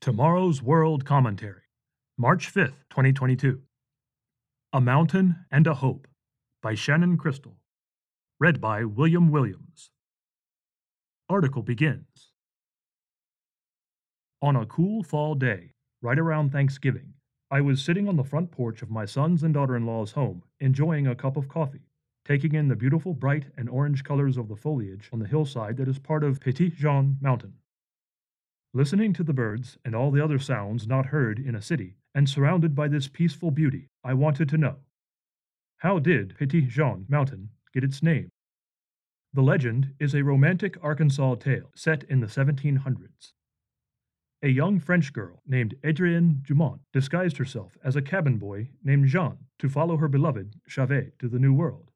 Tomorrow's World Commentary, March 5th, 2022. A Mountain and a Hope by Shannon Crystal. Read by William Williams. Article begins. On a cool fall day, right around Thanksgiving, I was sitting on the front porch of my son's and daughter in law's home, enjoying a cup of coffee, taking in the beautiful bright and orange colors of the foliage on the hillside that is part of Petit Jean Mountain. Listening to the birds and all the other sounds not heard in a city, and surrounded by this peaceful beauty, I wanted to know how did Petit Jean Mountain get its name? The legend is a romantic Arkansas tale set in the 1700s. A young French girl named Adrienne Dumont disguised herself as a cabin boy named Jean to follow her beloved Chauvet to the New World.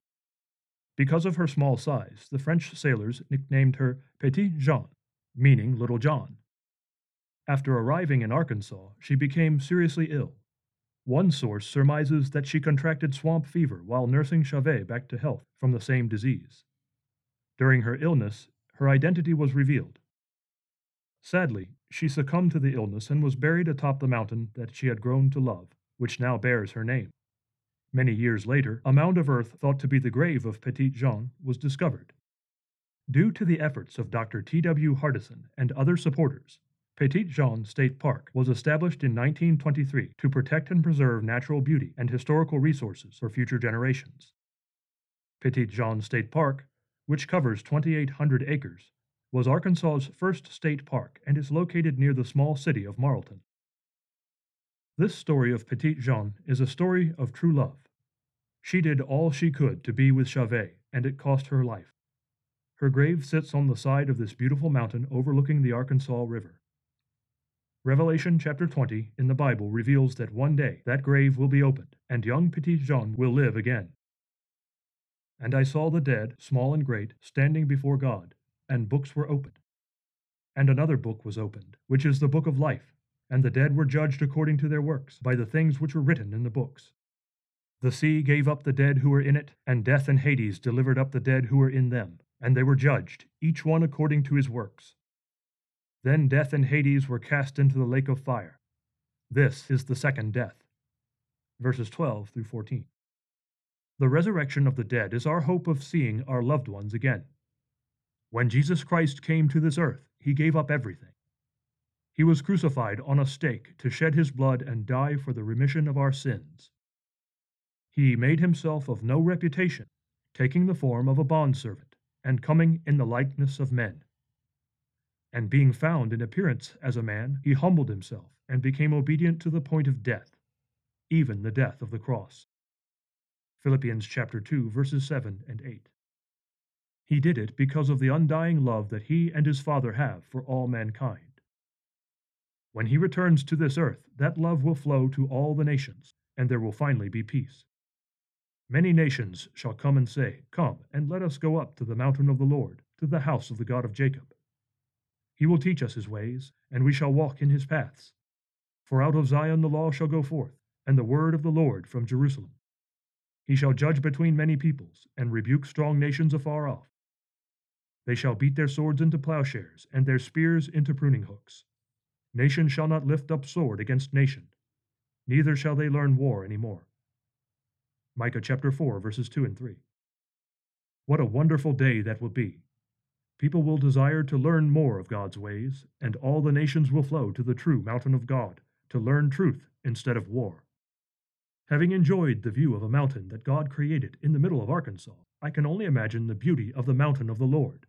Because of her small size, the French sailors nicknamed her Petit Jean, meaning Little John. After arriving in Arkansas, she became seriously ill. One source surmises that she contracted swamp fever while nursing Chauvet back to health from the same disease. During her illness, her identity was revealed. Sadly, she succumbed to the illness and was buried atop the mountain that she had grown to love, which now bears her name. Many years later, a mound of earth thought to be the grave of Petit Jean was discovered. Due to the efforts of Dr. T. W. Hardison and other supporters, Petit Jean State Park was established in 1923 to protect and preserve natural beauty and historical resources for future generations. Petit Jean State Park, which covers 2,800 acres, was Arkansas's first state park and is located near the small city of Morrilton. This story of Petit Jean is a story of true love. She did all she could to be with Chauvet, and it cost her life. Her grave sits on the side of this beautiful mountain overlooking the Arkansas River. Revelation chapter 20 in the Bible reveals that one day that grave will be opened, and young Petit Jean will live again. And I saw the dead, small and great, standing before God, and books were opened. And another book was opened, which is the book of life, and the dead were judged according to their works, by the things which were written in the books. The sea gave up the dead who were in it, and death and Hades delivered up the dead who were in them, and they were judged, each one according to his works. Then death and Hades were cast into the lake of fire. This is the second death. Verses 12 through 14. The resurrection of the dead is our hope of seeing our loved ones again. When Jesus Christ came to this earth, he gave up everything. He was crucified on a stake to shed his blood and die for the remission of our sins. He made himself of no reputation, taking the form of a bondservant, and coming in the likeness of men. And being found in appearance as a man, he humbled himself and became obedient to the point of death, even the death of the cross. Philippians chapter 2 verses 7 and 8. He did it because of the undying love that he and his Father have for all mankind. When he returns to this earth, that love will flow to all the nations, and there will finally be peace. Many nations shall come and say, Come, and let us go up to the mountain of the Lord, to the house of the God of Jacob. He will teach us his ways, and we shall walk in his paths. For out of Zion the law shall go forth, and the word of the Lord from Jerusalem. He shall judge between many peoples, and rebuke strong nations afar off. They shall beat their swords into plowshares, and their spears into pruning hooks. Nation shall not lift up sword against nation, neither shall they learn war any more. Micah chapter 4, verses 2 and 3. What a wonderful day that will be People will desire to learn more of God's ways, and all the nations will flow to the true mountain of God to learn truth instead of war. Having enjoyed the view of a mountain that God created in the middle of Arkansas, I can only imagine the beauty of the mountain of the Lord,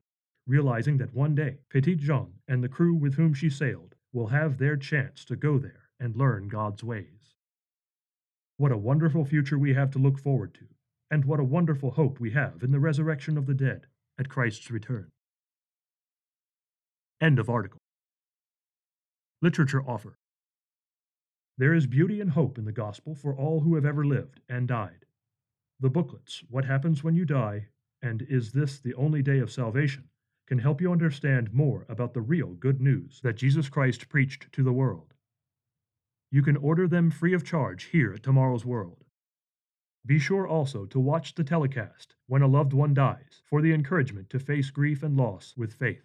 realizing that one day Petit Jean and the crew with whom she sailed will have their chance to go there and learn God's ways. What a wonderful future we have to look forward to, and what a wonderful hope we have in the resurrection of the dead at Christ's return. End of article. Literature offer. There is beauty and hope in the gospel for all who have ever lived and died. The booklets, What Happens When You Die, and Is This the Only Day of Salvation, can help you understand more about the real good news that Jesus Christ preached to the world. You can order them free of charge here at Tomorrow's World. Be sure also to watch the telecast when a loved one dies for the encouragement to face grief and loss with faith.